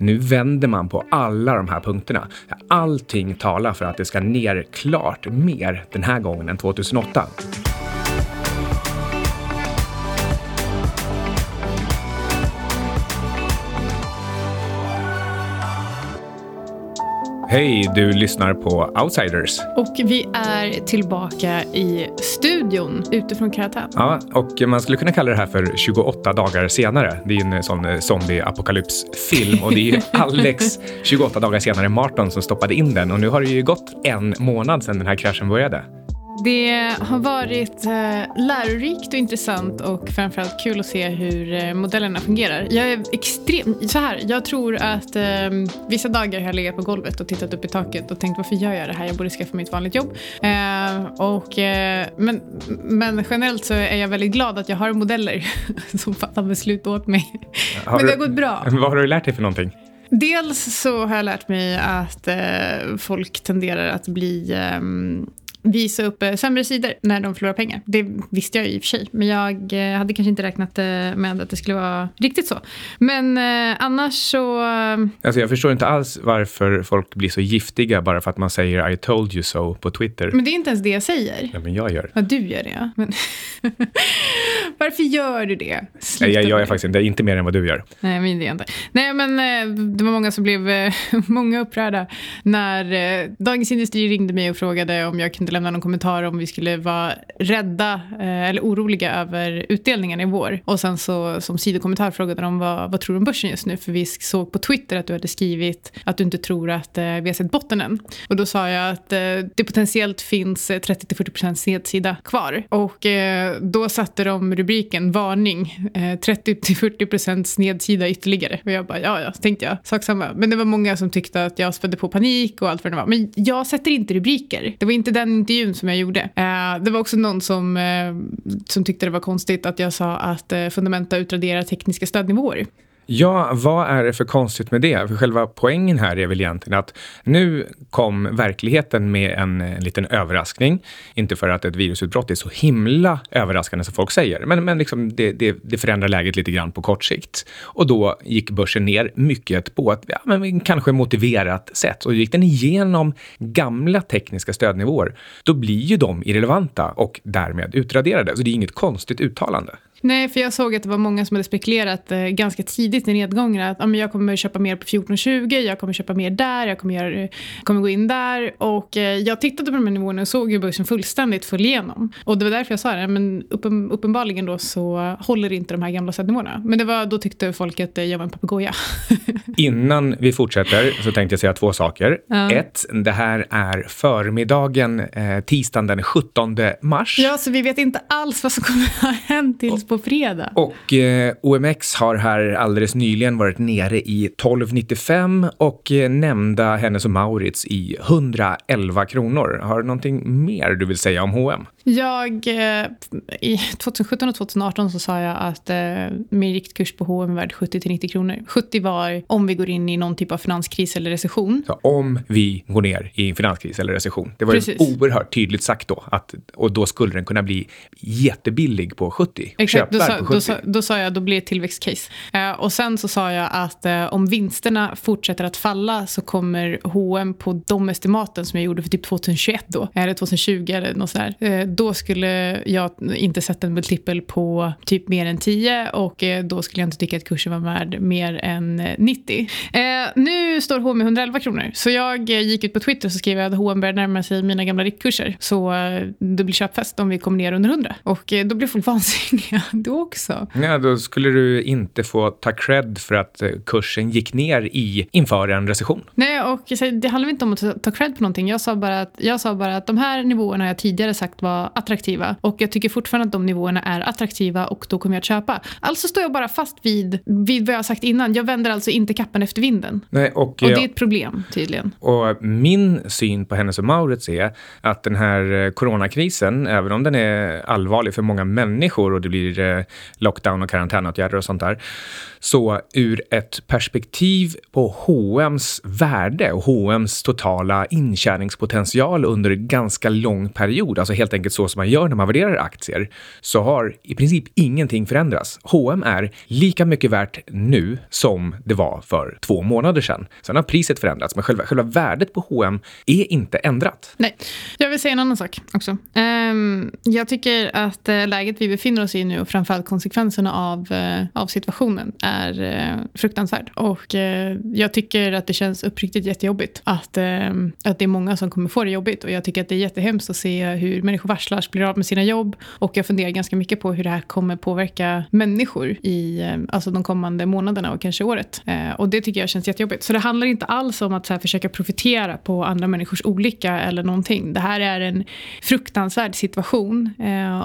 Nu vänder man på alla de här punkterna. Allting talar för att det ska ner klart mer den här gången än 2008. Hej, du lyssnar på Outsiders. Och vi är tillbaka i studion utifrån karantän. Ja, och man skulle kunna kalla det här för 28 dagar senare. Det är en sån eh, zombie-apokalypsfilm och det är ju Alex 28 dagar senare Martin som stoppade in den och nu har det ju gått en månad sedan den här kraschen började. Det har varit eh, lärorikt och intressant och framförallt kul att se hur eh, modellerna fungerar. Jag är extremt... Så här, jag tror att eh, vissa dagar har jag legat på golvet och tittat upp i taket och tänkt varför gör jag det här? Jag borde skaffa mig ett vanligt jobb. Eh, och, eh, men, men generellt så är jag väldigt glad att jag har modeller som fattar beslut åt mig. Har men det du- har gått bra. Vad har du lärt dig för någonting? Dels så har jag lärt mig att eh, folk tenderar att bli ehm, visa upp eh, sämre sidor när de förlorar pengar. Det visste jag i och för sig, men jag eh, hade kanske inte räknat eh, med att det skulle vara riktigt så. Men annars så... Alltså jag förstår inte alls varför folk blir så giftiga bara för att man säger I told you so på Twitter. Men det är inte ens det jag säger. Ja, men jag gör. Ja, du gör det, ja. Men Varför gör du det? Sluta jag, det. faktiskt inte, inte mer än vad du gör. Nej, men det är inte. Nej, men det var många som blev många upprörda när Dagens Industri ringde mig och frågade om jag kunde lämna någon kommentar om vi skulle vara rädda eh, eller oroliga över utdelningen i vår. Och sen så som sidokommentar frågade de vad, vad tror du om börsen just nu? För vi såg på Twitter att du hade skrivit att du inte tror att eh, vi har sett botten än. Och då sa jag att eh, det potentiellt finns eh, 30-40% nedsida kvar. Och eh, då satte de rubriken varning, eh, 30-40% nedsida ytterligare. Och jag bara, ja, ja, tänkte jag, sak samma. Men det var många som tyckte att jag spädde på panik och allt vad det var. Men jag sätter inte rubriker. Det var inte den intervjun som jag gjorde. Eh, det var också någon som, eh, som tyckte det var konstigt att jag sa att eh, Fundamenta utraderar tekniska stödnivåer. Ja, vad är det för konstigt med det? För själva poängen här är väl egentligen att nu kom verkligheten med en, en liten överraskning. Inte för att ett virusutbrott är så himla överraskande som folk säger, men, men liksom det, det, det förändrar läget lite grann på kort sikt. Och då gick börsen ner mycket på ett ja, men kanske motiverat sätt. Och gick den igenom gamla tekniska stödnivåer, då blir ju de irrelevanta och därmed utraderade. Så det är inget konstigt uttalande. Nej, för jag såg att det var många som hade spekulerat eh, ganska tidigt i nedgången att ah, men jag kommer köpa mer på 14,20, jag kommer köpa mer där, jag kommer, göra, kommer gå in där. Och eh, jag tittade på de här nivåerna och såg hur börsen fullständigt föll igenom. Och det var därför jag sa det, men uppen, uppenbarligen då så håller inte de här gamla stödnivåerna. Men det var, då tyckte folk att eh, jag var en papegoja. Innan vi fortsätter så tänkte jag säga två saker. Ja. Ett, det här är förmiddagen, eh, tisdagen den 17 mars. ja, så vi vet inte alls vad som kommer att ha hänt tills på fredag. Och eh, OMX har här alldeles nyligen varit nere i 1295 och eh, nämnda Hennes och Maurits i 111 kronor. Har du någonting mer du vill säga om H&M? Jag, eh, I 2017 och 2018 så sa jag att eh, min riktkurs på H&M är värd 70-90 kronor. 70 var om vi går in i någon typ av finanskris eller recession. Så om vi går ner i en finanskris eller recession. Det var ju oerhört tydligt sagt då. Att, och då skulle den kunna bli jättebillig på 70. Exakt, då Köpvärd sa, på 70. då, sa, då sa jag då blir det tillväxtcase. Eh, och sen så sa jag att eh, om vinsterna fortsätter att falla så kommer H&M på de estimaten som jag gjorde för typ 2021 då, eller 2020 eller något sådär, eh, då skulle jag inte sätta en multipel på typ mer än 10 och eh, då skulle jag inte tycka att kursen var värd mer än eh, 90. Eh, nu står H&M 111 kronor, så jag eh, gick ut på Twitter och så skrev jag att H&M börjar närma sig mina gamla riktkurser, så eh, det blir köpfest om vi kommer ner under 100. Och eh, då blev folk vansinniga då också. Ja, då skulle du inte få ta cred för att eh, kursen gick ner i inför en recession. Nej, och det handlar inte om att ta- cred på någonting. Jag sa, bara att, jag sa bara att de här nivåerna jag tidigare sagt var attraktiva och jag tycker fortfarande att de nivåerna är attraktiva och då kommer jag att köpa. Alltså står jag bara fast vid, vid vad jag sagt innan. Jag vänder alltså inte kappan efter vinden. Nej, och, Och det eh, är ett problem tydligen. Och min syn på Hennes och Maurits är att den här eh, coronakrisen, även om den är allvarlig för många människor och det blir Eh, lockdown och karantänåtgärder och sånt där, så ur ett perspektiv på H&M's värde och H&M's totala intjäningspotential under ganska lång period, alltså helt enkelt så som man gör när man värderar aktier, så har i princip ingenting förändrats. H&M är lika mycket värt nu som det var för två månader sedan. Sen har priset förändrats, men själva, själva värdet på H&M är inte ändrat. Nej, jag vill säga en annan sak också. Um, jag tycker att eh, läget vi befinner oss i nu och framförallt konsekvenserna av, eh, av situationen är eh, fruktansvärd. Och eh, jag tycker att det känns uppriktigt jättejobbigt att, att det är många som kommer få det jobbigt. Och jag tycker att det är jättehemskt att se hur människor varslas, blir av med sina jobb. Och jag funderar ganska mycket på hur det här kommer påverka människor i alltså de kommande månaderna och kanske året. Och det tycker jag känns jättejobbigt. Så det handlar inte alls om att så här, försöka profitera på andra människors olycka eller någonting. Det här är en fruktansvärd situation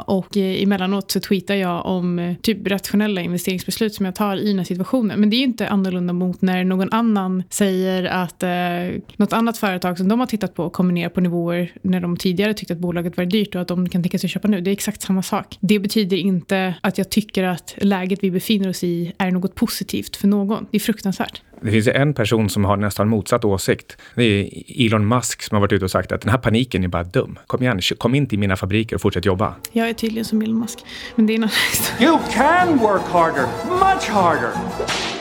och emellanåt så tweetar jag om eh, typ rationella investeringsbeslut som jag tar i den här situationen. Men det är ju inte annorlunda mot när någon annan säger att eh, något annat företag som de har tittat på kommer ner på nivåer när de tidigare tyckte att bolaget var dyrt och att de kan tänka sig att köpa nu. Det är exakt samma sak. Det betyder inte att jag tycker att läget vi befinner oss i är något positivt för någon. Det är fruktansvärt. Det finns en person som har nästan motsatt åsikt. Det är Elon Musk som har varit ute och sagt att den här paniken är bara dum. Kom igen, kom in till mina fabriker och fortsätt jobba. Jag är tydligen som Elon Musk, men det är historia. You can work harder, much harder!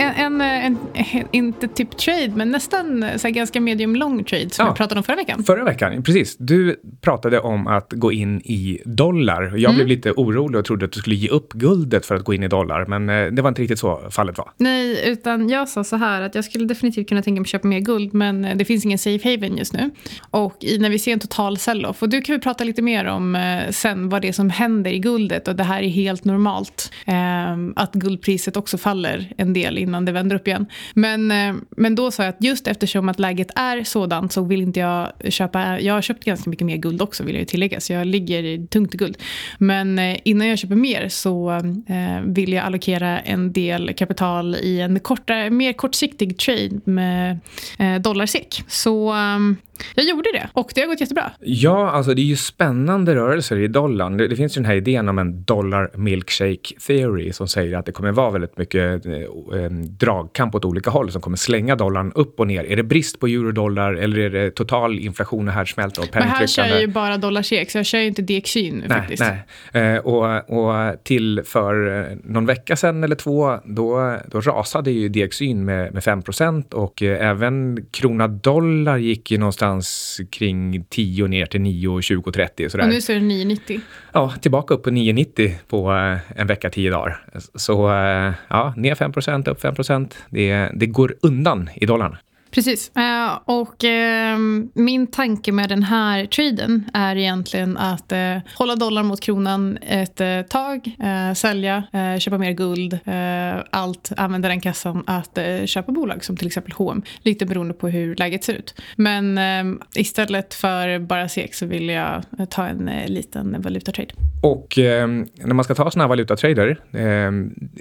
En, en, en, inte typ trade, men nästan så ganska medium lång trade som ja, jag pratade om förra veckan. Förra veckan, precis. Du pratade om att gå in i dollar. Jag mm. blev lite orolig och trodde att du skulle ge upp guldet för att gå in i dollar, men eh, det var inte riktigt så fallet var. Nej, utan jag sa så här att jag skulle definitivt kunna tänka mig att köpa mer guld, men eh, det finns ingen safe haven just nu. Och i, när vi ser en total sell-off, och du kan vi prata lite mer om eh, sen vad det är som händer i guldet och det här är helt normalt. Eh, att guldpriset också faller en del innan det vänder upp igen. Men, eh, men då sa jag att just eftersom att läget är sådant så vill inte jag köpa... Jag har köpt ganska mycket mer guld också vill jag tillägga, så jag ligger tungt i guld. Men eh, innan jag köper mer så eh, vill jag allokera en del kapital i en kortare, mer kortsiktig trade med dollar-SEK. Så ehm, jag gjorde det och det har gått jättebra. Ja, alltså det är ju spännande rörelser i dollarn. Det, det finns ju den här idén om en dollar milkshake theory som säger att det kommer vara väldigt mycket eh, eh, dragkamp åt olika håll som kommer slänga dollarn upp och ner. Är det brist på eurodollar eller är det total inflation och härdsmälta och Men här kör jag ju bara dollar-SEK så jag kör ju inte DXY nu nej, faktiskt. Nej. Eh, och, och till för eh, någon vecka sedan eller två, då, då rasade ju DXY med, med 5 och eh, även krona dollar gick ju någonstans någonstans kring 10 ner till 9, 20, 30. Sådär. Och nu så är det 9,90. Ja, tillbaka upp på 9,90 på eh, en vecka, 10 dagar. Så eh, ja, ner 5% upp 5 det, det går undan i dollarn. Precis. Eh, och ehm, min tanke med den här traden är egentligen att eh, hålla dollarn mot kronan ett eh, tag, sälja, köpa mer guld, allt, använda den kassan att köpa bolag som till exempel H&M lite beroende på hur läget ser ut. Men ehm, istället för bara SEK så vill jag ta en liten valutatrade. Och ehm, när man ska ta sådana här valutatrader,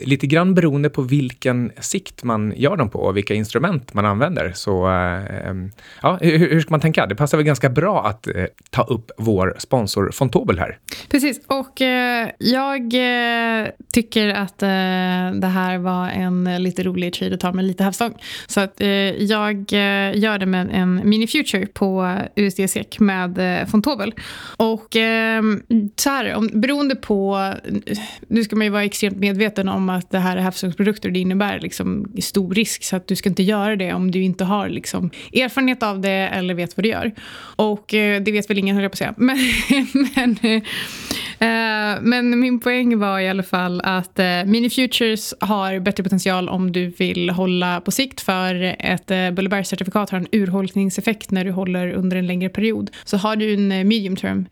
lite grann beroende på vilken sikt man gör dem på och vilka instrument man använder så eh, ja, hur, hur, ska man tänka? Det passar väl ganska bra att eh, ta upp vår sponsor Fontobel här. Precis, och eh, jag eh, tycker att eh, det här var en lite rolig trade att ta med lite hävstång. Så att eh, jag eh, gör det med en mini future på USD-SEK med eh, Fontobel. Och ehm, så här, om, beroende på... Nu ska man ju vara extremt medveten om att det här är hävstångsprodukter och Det innebär liksom stor risk, så att du ska inte göra det om du inte har liksom erfarenhet av det eller vet vad du gör. Och eh, det vet väl ingen, höll jag på att säga. Men, men Eh, Eh, men min poäng var i alla fall att eh, Mini Futures har bättre potential om du vill hålla på sikt för ett eh, uh, Bullberg-certifikat har en urholkningseffekt när du håller under en längre period. Så har du en medium term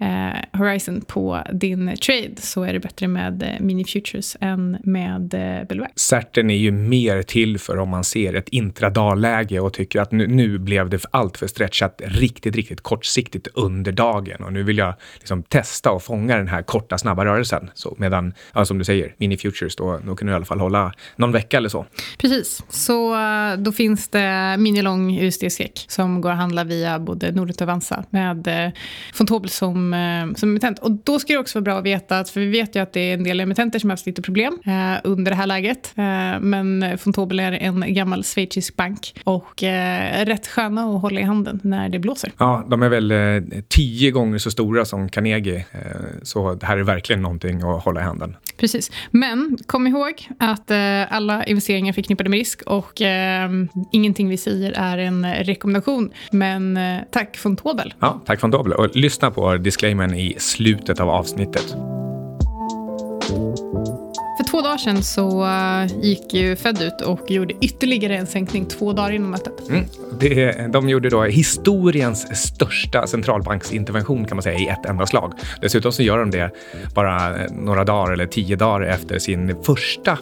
horizon på din trade så är det bättre med Mini Futures än med uh, Bullberg. Certen är ju mer till för om man ser ett intradagläge och tycker att nu, nu blev det allt för stretchat riktigt, riktigt kortsiktigt under dagen och nu vill jag liksom testa och fånga den här korta, snabba rörelsen. Så medan, ja, som du säger, mini futures, då, då kan du i alla fall hålla någon vecka eller så. Precis, så eh, då finns det mini-lång USD-skräck som går att handla via både Nordnet och Avanza med eh, Fontobel som, eh, som emittent. Och då ska det också vara bra att veta, att, för vi vet ju att det är en del emittenter som har haft lite problem eh, under det här läget. Eh, men Fontobel är en gammal schweizisk bank och eh, rätt sköna att hålla i handen när det blåser. Ja, de är väl eh, tio gånger så stora som Carnegie, eh, så det här är verkligen någonting att hålla i handen. Precis. Men kom ihåg att eh, alla investeringar är förknippade med risk och eh, ingenting vi säger är en rekommendation. Men eh, tack Fontobel. Ja, tack Fontobel. Och lyssna på disclaimern i slutet av avsnittet. För två dagar sedan så eh, gick ju Fed ut och gjorde ytterligare en sänkning två dagar innan mötet. Mm. Det, de gjorde då historiens största centralbanksintervention kan man säga i ett enda slag. Dessutom så gör de det bara eh, några dagar eller tio dagar efter sin första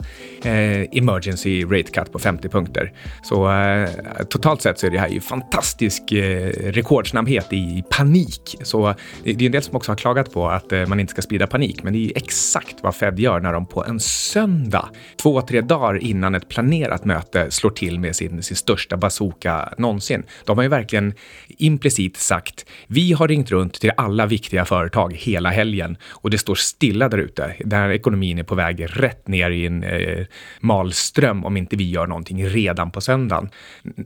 Eh, emergency rate cut på 50 punkter. Så eh, totalt sett så är det här ju fantastisk eh, rekordsnabbhet i panik. Så det, det är en del som också har klagat på att eh, man inte ska sprida panik, men det är ju exakt vad Fed gör när de på en söndag, två, tre dagar innan ett planerat möte, slår till med sin, sin största bazooka någonsin. De har ju verkligen implicit sagt, vi har ringt runt till alla viktiga företag hela helgen och det står stilla där ute. Den här ekonomin är på väg rätt ner i en eh, malström om inte vi gör någonting redan på söndagen.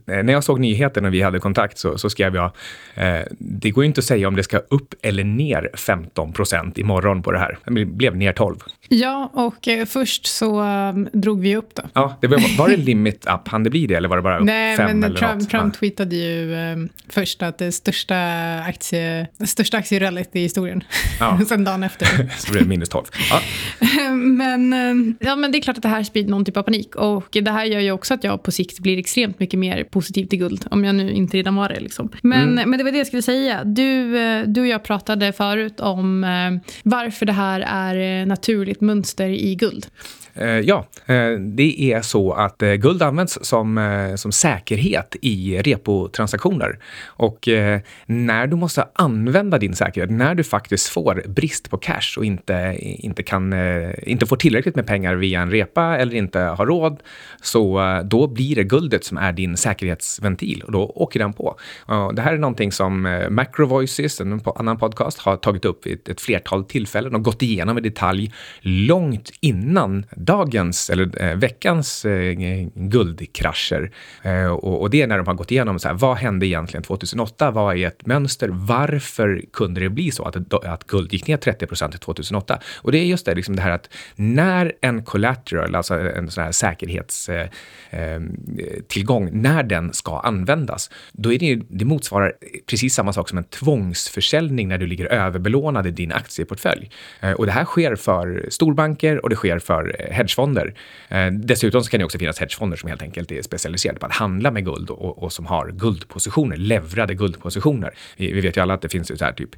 När jag såg nyheten och vi hade kontakt så, så skrev jag, eh, det går ju inte att säga om det ska upp eller ner 15 procent imorgon på det här. Det blev ner 12. Ja, och eh, först så um, drog vi upp då. Ja, det var, var det limit up? Han det bli det eller var det bara upp Nej, fem men eller Trump, något? Trump tweetade ju um, först att det största, aktie, det största aktierallyt i historien. Ja. Sen dagen efter. Så blev det minus 12. Ja. men, um, ja, men det är klart att det här sprider någon typ av panik. Och det här gör ju också att jag på sikt blir extremt mycket mer positiv till guld. Om jag nu inte redan var det. Liksom. Men, men det var det jag skulle säga. Du, eh, du och jag pratade förut om eh, varför det här är eh, ett mönster i guld. Eh, Ja, eh, det är så att eh, guld används som, eh, som säkerhet i repotransaktioner. Och eh, när du måste använda din säkerhet, när du faktiskt får brist på cash och inte, inte, kan, eh, inte får tillräckligt med pengar via en repa eller inte har råd, så eh, då blir det guldet som är din säkerhetsventil och då åker den på. Det här är någonting som eh, Macro Voices, en annan podcast, har tagit upp vid ett, ett flertal tillfällen och gått igenom i detalj långt innan dagens eller eh, veckans eh, guldkrascher. Eh, och, och det är när de har gått igenom så här, vad hände egentligen 2008? Vad är ett mönster? Varför kunde det bli så att, att guld gick ner 30 procent 2008? Och det är just det, liksom det här att när en collateral, alltså en sån här säkerhetstillgång, eh, eh när den ska användas, då är det, ju- det motsvarar precis samma sak som en tvångsförsäljning när du ligger överbelånad i din aktieportfölj. Eh, och det här sker för storbanker och det sker för eh, hedgefonder. Eh, dessutom så kan det också finnas hedgefonder som helt enkelt är specialiserade på att handla med guld och, och som har guldpositioner, levrade guldpositioner. Vi, vi vet ju alla att det finns så här typ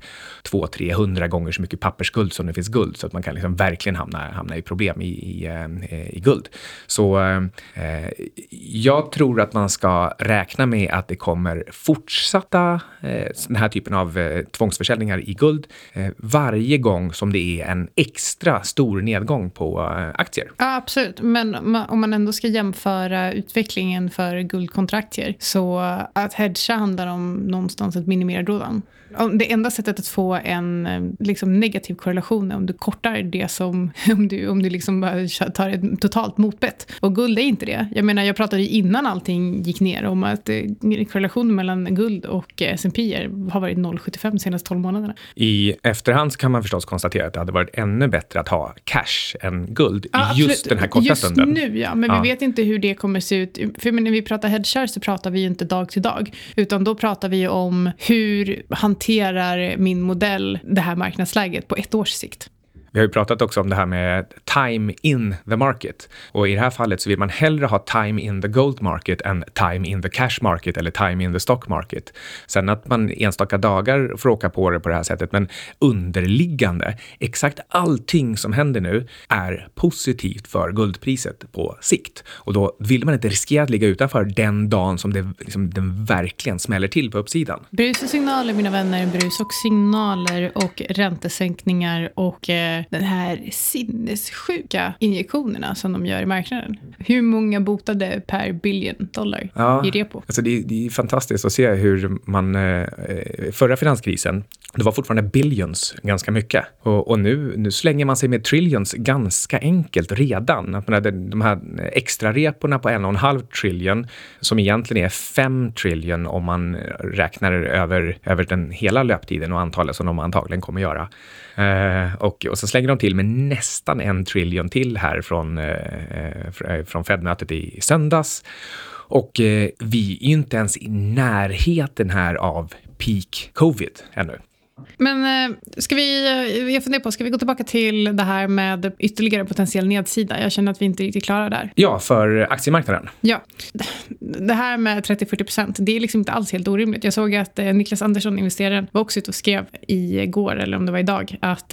200-300 gånger så mycket pappersguld som det finns guld, så att man kan liksom verkligen hamna, hamna i problem i, i, eh, i guld. Så eh, jag tror att man ska räkna med att det kommer fortsatta eh, den här typen av eh, tvångsförsäljningar i guld eh, varje gång som det är en extra stor stor nedgång på eh, aktier. Ja, absolut. Men om man ändå ska jämföra utvecklingen för guldkontraktier så eh, att hedga handlar om någonstans att minimera rådan. Det enda sättet att få en eh, liksom, negativ korrelation är om du kortar det som... Om du, om du liksom bara tar ett totalt motbett. Och guld är inte det. Jag menar, jag pratade ju innan allting gick ner om att eh, korrelationen mellan guld och eh, S&P har varit 0,75 de senaste 12 månaderna. I efterhand kan man förstås konstatera att det hade varit ännu bättre att ha cash än guld Ja, just den här korta just stunden. nu, ja. Men Ja. vi vet inte hur det kommer se ut. För när vi pratar hedgar så pratar vi ju inte dag till dag. Utan då pratar vi om hur hanterar min modell det här marknadsläget på ett års sikt. Vi har ju pratat också om det här med time in the market. Och i det här fallet så vill man hellre ha time in the gold market än time in the cash market eller time in the stock market. Sen att man enstaka dagar får åka på det på det här sättet, men underliggande, exakt allting som händer nu är positivt för guldpriset på sikt. Och då vill man inte riskera att ligga utanför den dagen som det, liksom, den verkligen smäller till på uppsidan. Brus och signaler, mina vänner. Brus och signaler och räntesänkningar och eh, den här sinnessjuka injektionerna som de gör i marknaden. Hur många botade per billion dollar Ja, i repo? Alltså det, det är fantastiskt att se hur man... Eh, förra finanskrisen, det var fortfarande billions ganska mycket. Och, och nu, nu slänger man sig med trillions ganska enkelt redan. De här extra reporna på en och en halv trillion som egentligen är fem trillion om man räknar över, över den hela löptiden och antalet som de antagligen kommer göra. Eh, och, och så slänger de till med nästan en trillion till här från, eh, eh, eh, från Fed-mötet i söndags. Och eh, vi är ju inte ens i närheten här av peak covid ännu. Men eh, ska vi, eh, jag funderar på, ska vi gå tillbaka till det här med ytterligare potentiell nedsida? Jag känner att vi inte är riktigt klara där. Ja, för aktiemarknaden. Ja. Det här med 30-40 procent, det är liksom inte alls helt orimligt. Jag såg att eh, Niklas Andersson, investeraren, var också ute och skrev igår, eller om det var idag, att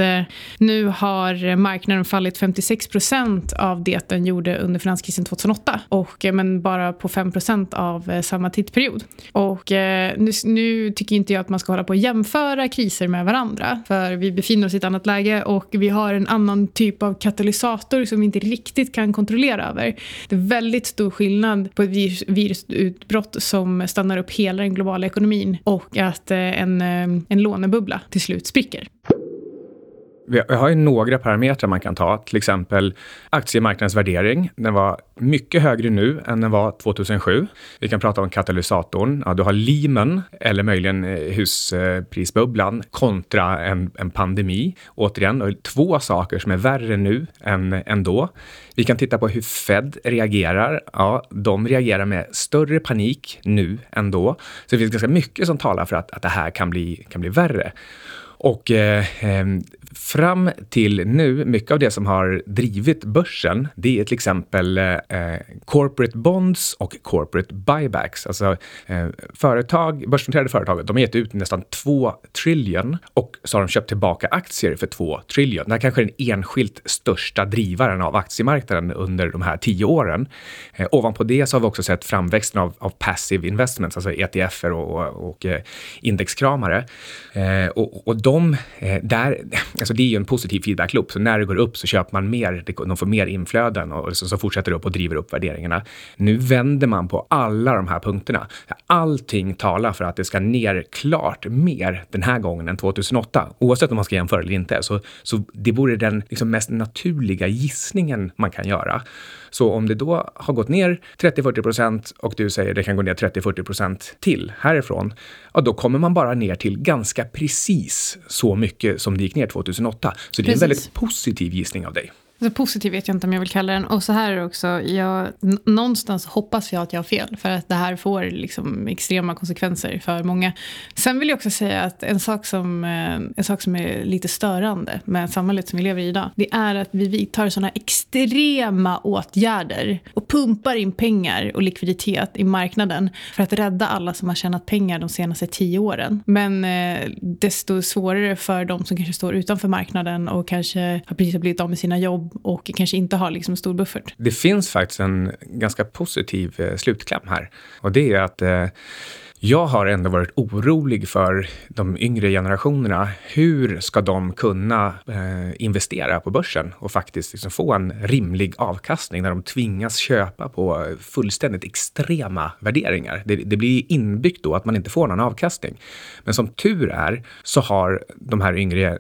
nu har marknaden fallit 56 procent av det den gjorde under finanskrisen 2008, och, men bara på 5 procent av samma tidsperiod. Och nu, nu tycker inte jag att man ska hålla på och jämföra kriser med varandra, för vi befinner oss i ett annat läge och vi har en annan typ av katalysator som vi inte riktigt kan kontrollera över. Det är väldigt stor skillnad på ett virus, virusutbrott som stannar upp hela den globala ekonomin och att eh, en, eh, en lånebubbla till slut spricker. Vi har ju några parametrar man kan ta, till exempel aktiemarknadens värdering. Den var mycket högre nu än den var 2007. Vi kan prata om katalysatorn. Ja, du har Lehman, eller möjligen eh, husprisbubblan, kontra en, en pandemi. Återigen, två saker som är värre nu än, än då. Vi kan titta på hur Fed reagerar. Ja, de reagerar med större panik nu än då. Så det finns ganska mycket som talar för att, att det här kan bli, kan bli värre. Och eh, ehm, fram till nu, mycket av det som har drivit börsen, det är till exempel eh, eh, corporate bonds och corporate buybacks. Alltså eh, företag, börsnoterade företag, de har gett ut nästan 2 trillion och så har de köpt tillbaka aktier för 2 trillion. Det här kanske är den enskilt största drivaren av aktiemarknaden under de här tio åren. Eh, ovanpå det så har vi också sett framväxten av, av passive investments, alltså ETFer och, och, och eh, indexkramare. Eh, och, och de, eh, där, alltså det är ju en positiv feedback-loop, så när det går upp så köper man mer, de får mer inflöden och så, så fortsätter det upp och driver upp värderingarna. Nu vänder man på alla de här punkterna. Allting talar för att det ska ner klart mer den här gången än 2008, oavsett om man ska jämföra eller inte. Så, så det vore den liksom mest naturliga gissningen man kan göra. Så om det då har gått ner 30-40 procent och du säger det kan gå ner 30-40 procent till härifrån, ja då kommer man bara ner till ganska precis så mycket som det gick ner 2008. Så det är en väldigt positiv gissning av dig. Så positiv vet jag inte om jag vill kalla den. Och så här också, jag, någonstans hoppas jag att jag har fel. För att det här får liksom extrema konsekvenser för många. Sen vill jag också säga att en sak, som, eh, en sak som är lite störande med samhället som vi lever i idag. Det är att vi vidtar sådana extrema åtgärder. Och pumpar in pengar och likviditet i marknaden. För att rädda alla som har tjänat pengar de senaste tio åren. Men eh, desto svårare för de som kanske står utanför marknaden. Och kanske har precis blivit av med sina jobb och kanske inte har liksom stor buffert. Det finns faktiskt en ganska positiv eh, slutkläm här. Och det är att eh, jag har ändå varit orolig för de yngre generationerna. Hur ska de kunna eh, investera på börsen och faktiskt liksom få en rimlig avkastning när de tvingas köpa på fullständigt extrema värderingar? Det, det blir inbyggt då att man inte får någon avkastning. Men som tur är så har de här yngre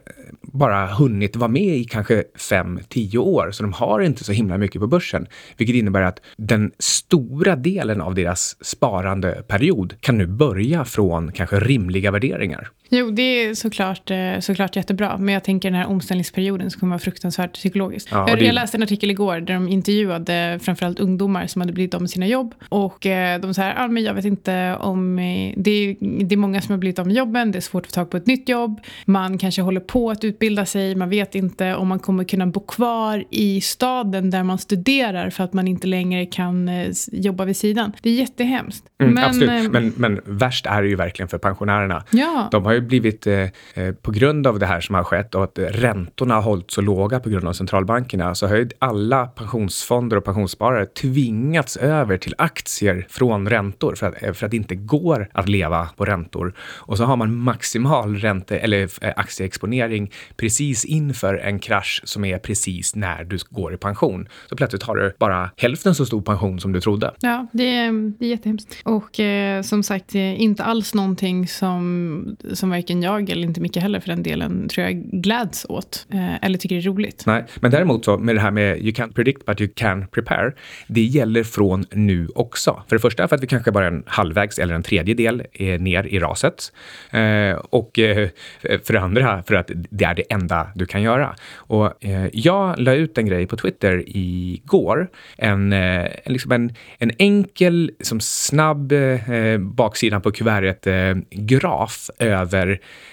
bara hunnit vara med i kanske 5-10 år, så de har inte så himla mycket på börsen, vilket innebär att den stora delen av deras sparandeperiod kan nu börja från kanske rimliga värderingar. Jo, det är såklart, eh, såklart jättebra. Men jag tänker den här omställningsperioden som kommer vara fruktansvärt psykologiskt. Ja, jag, det... jag läste en artikel igår där de intervjuade framförallt ungdomar som hade blivit av med sina jobb. Och eh, de sa här, ah, men jag vet inte om... Eh, det är, det är många som har blivit av med jobben, det är svårt att få tag på ett nytt jobb. Man kanske håller på att utbilda sig, man vet inte om man kommer kunna bo kvar i staden där man studerar för att man inte längre kan jobba vid sidan. Det är jättehemskt. Mm, men, absolut, men, men värst är det ju verkligen för pensionärerna. Ja. De har ju blivit, eh, eh, på grund av det här som har skett och att räntorna har hållit så låga på grund av centralbankerna, så har ju alla pensionsfonder och pensionssparare tvingats över till aktier från räntor för att, eh, för att det inte går att leva på räntor. Och så har man maximal ränte eller eh, aktieexponering precis inför en krasch som är precis när du går i pension. Så plötsligt har du bara hälften så stor pension som du trodde. Ja, det är, det är jättehemskt. Och eh, som sagt, inte alls någonting som, som varken jag eller inte Micke heller för den delen tror jag gläds åt eh, eller tycker är roligt. Nej, men däremot så med det här med you can't predict but you can prepare. Det gäller från nu också. För det första för att vi kanske bara är en halvvägs eller en tredjedel eh, ner i raset. Eh, och eh, för det andra för att det är det enda du kan göra. Och eh, jag la ut en grej på Twitter igår. En, eh, liksom en, en enkel, som snabb eh, baksidan på kuvertet eh, graf över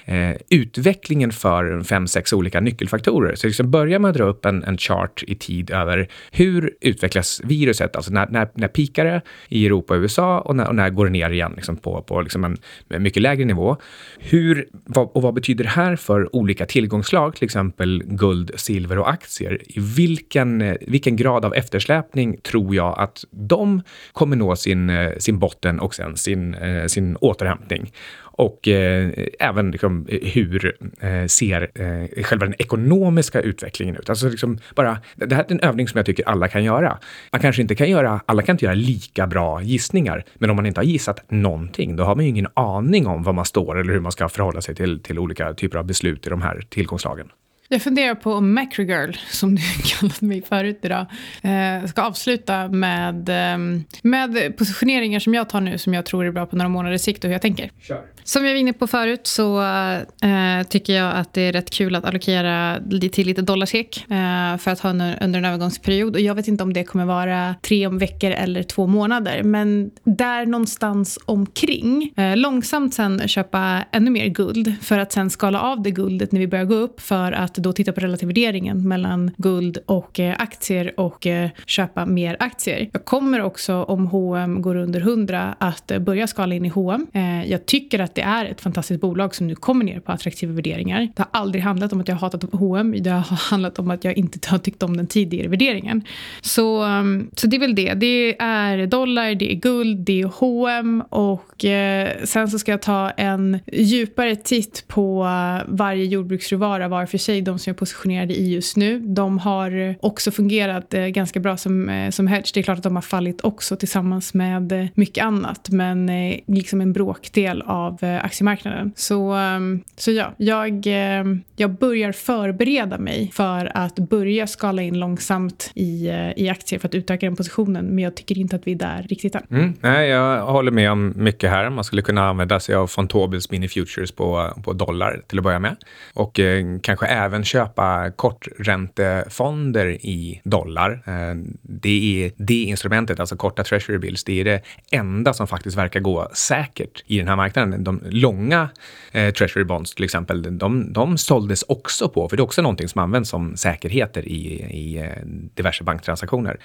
eh, utvecklingen för fem, sex olika nyckelfaktorer. Så liksom börjar man dra upp en, en chart i tid över hur utvecklas viruset, alltså när, när, när pikar det i Europa och USA och när, och när går det ner igen liksom på, på liksom en mycket lägre nivå. Hur, vad, och vad betyder det här för olika tillgångslag, till exempel guld, silver och aktier? I vilken, eh, vilken grad av eftersläpning tror jag att de kommer nå sin, eh, sin botten och sen sin, eh, sin återhämtning? Och eh, även liksom, hur eh, ser eh, själva den ekonomiska utvecklingen ut. Alltså liksom bara, det här är en övning som jag tycker alla kan göra. Man kanske inte kan göra, alla kan inte göra lika bra gissningar, men om man inte har gissat någonting, då har man ju ingen aning om var man står eller hur man ska förhålla sig till, till olika typer av beslut i de här tillgångslagen. Jag funderar på om Macrogirl, som du kallat mig förut idag, eh, ska avsluta med, eh, med positioneringar som jag tar nu som jag tror är bra på några månaders sikt och hur jag tänker. Kör. Som jag var inne på förut så eh, tycker jag att det är rätt kul att allokera till lite dollarsekk eh, för att ha under, under en övergångsperiod. Och jag vet inte om det kommer vara tre veckor eller två månader, men där någonstans omkring. Eh, långsamt sen köpa ännu mer guld för att sen skala av det guldet när vi börjar gå upp för att då titta på relativvärderingen mellan guld och eh, aktier och eh, köpa mer aktier. Jag kommer också om H&M går under 100 att eh, börja skala in i H&M. Eh, jag tycker att det är ett fantastiskt bolag som nu kommer ner på attraktiva värderingar. Det har aldrig handlat om att jag har hatat H&M. Det har handlat om att jag inte har tyckt om den tidigare värderingen. Så, um, så det är väl det. Det är dollar, det är guld, det är H&M och eh, sen så ska jag ta en djupare titt på varje jordbruksråvara var för sig, de som jag är positionerade i just nu. De har också fungerat eh, ganska bra som, eh, som hedge. Det är klart att de har fallit också tillsammans med eh, mycket annat, men eh, liksom en bråkdel av aktiemarknaden. Så, ehm, så ja, jag, ehm, jag börjar förbereda mig för att börja skala in långsamt i, eh, i aktier för att utöka den positionen, men jag tycker inte att vi är där riktigt än. Mm, nej, jag håller med om mycket här. Man skulle kunna använda sig av von Tobels mini futures på, på dollar till att börja med och eh, kanske även köpa korträntefonder i dollar. Eh, det är det instrumentet, alltså korta treasury bills, det är det enda som faktiskt verkar gå säkert i den här marknaden. De långa eh, treasury bonds till exempel, de, de såldes också på, för det är också någonting som används som säkerheter i, i eh, diverse banktransaktioner.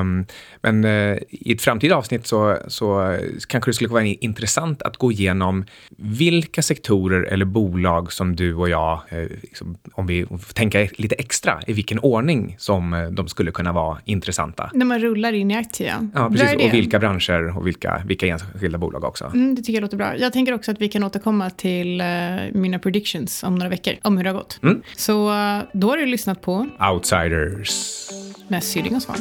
Um, men eh, i ett framtida avsnitt så, så kanske det skulle vara intressant att gå igenom vilka sektorer eller bolag som du och jag, eh, liksom, om vi tänker lite extra, i vilken ordning som eh, de skulle kunna vara intressanta. När man rullar in i aktier, ja. ja precis. Och vilka branscher och vilka, vilka enskilda bolag också. Mm, det tycker jag låter bra. Jag tänker också att vi kan återkomma till uh, mina predictions om några veckor, om hur det har gått. Mm. Så uh, då har du lyssnat på Outsiders med Syding och Svan.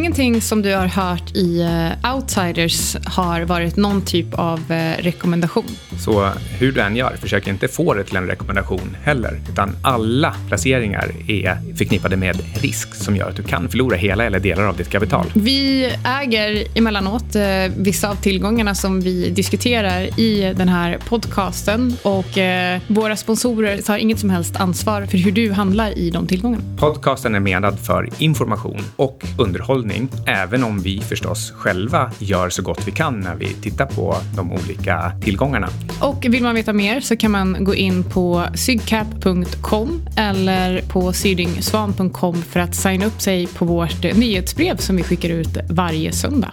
Ingenting som du har hört i uh, Outsiders har varit någon typ av uh, rekommendation. Så hur du än gör, försök inte få det till en rekommendation heller, utan alla placeringar är förknippade med risk som gör att du kan förlora hela eller delar av ditt kapital. Vi äger emellanåt uh, vissa av tillgångarna som vi diskuterar i den här podcasten och våra sponsorer tar inget som helst ansvar för hur du handlar i de tillgångarna. Podcasten är menad för information och underhållning utbildning, Även om vi förstås själva gör så gott vi kan när vi tittar på de olika tillgångarna. Och vill man veta mer så kan man gå in på sygcap.com eller på sydingsvan.com för att signa upp sig på vårt nyhetsbrev som vi skickar ut varje söndag.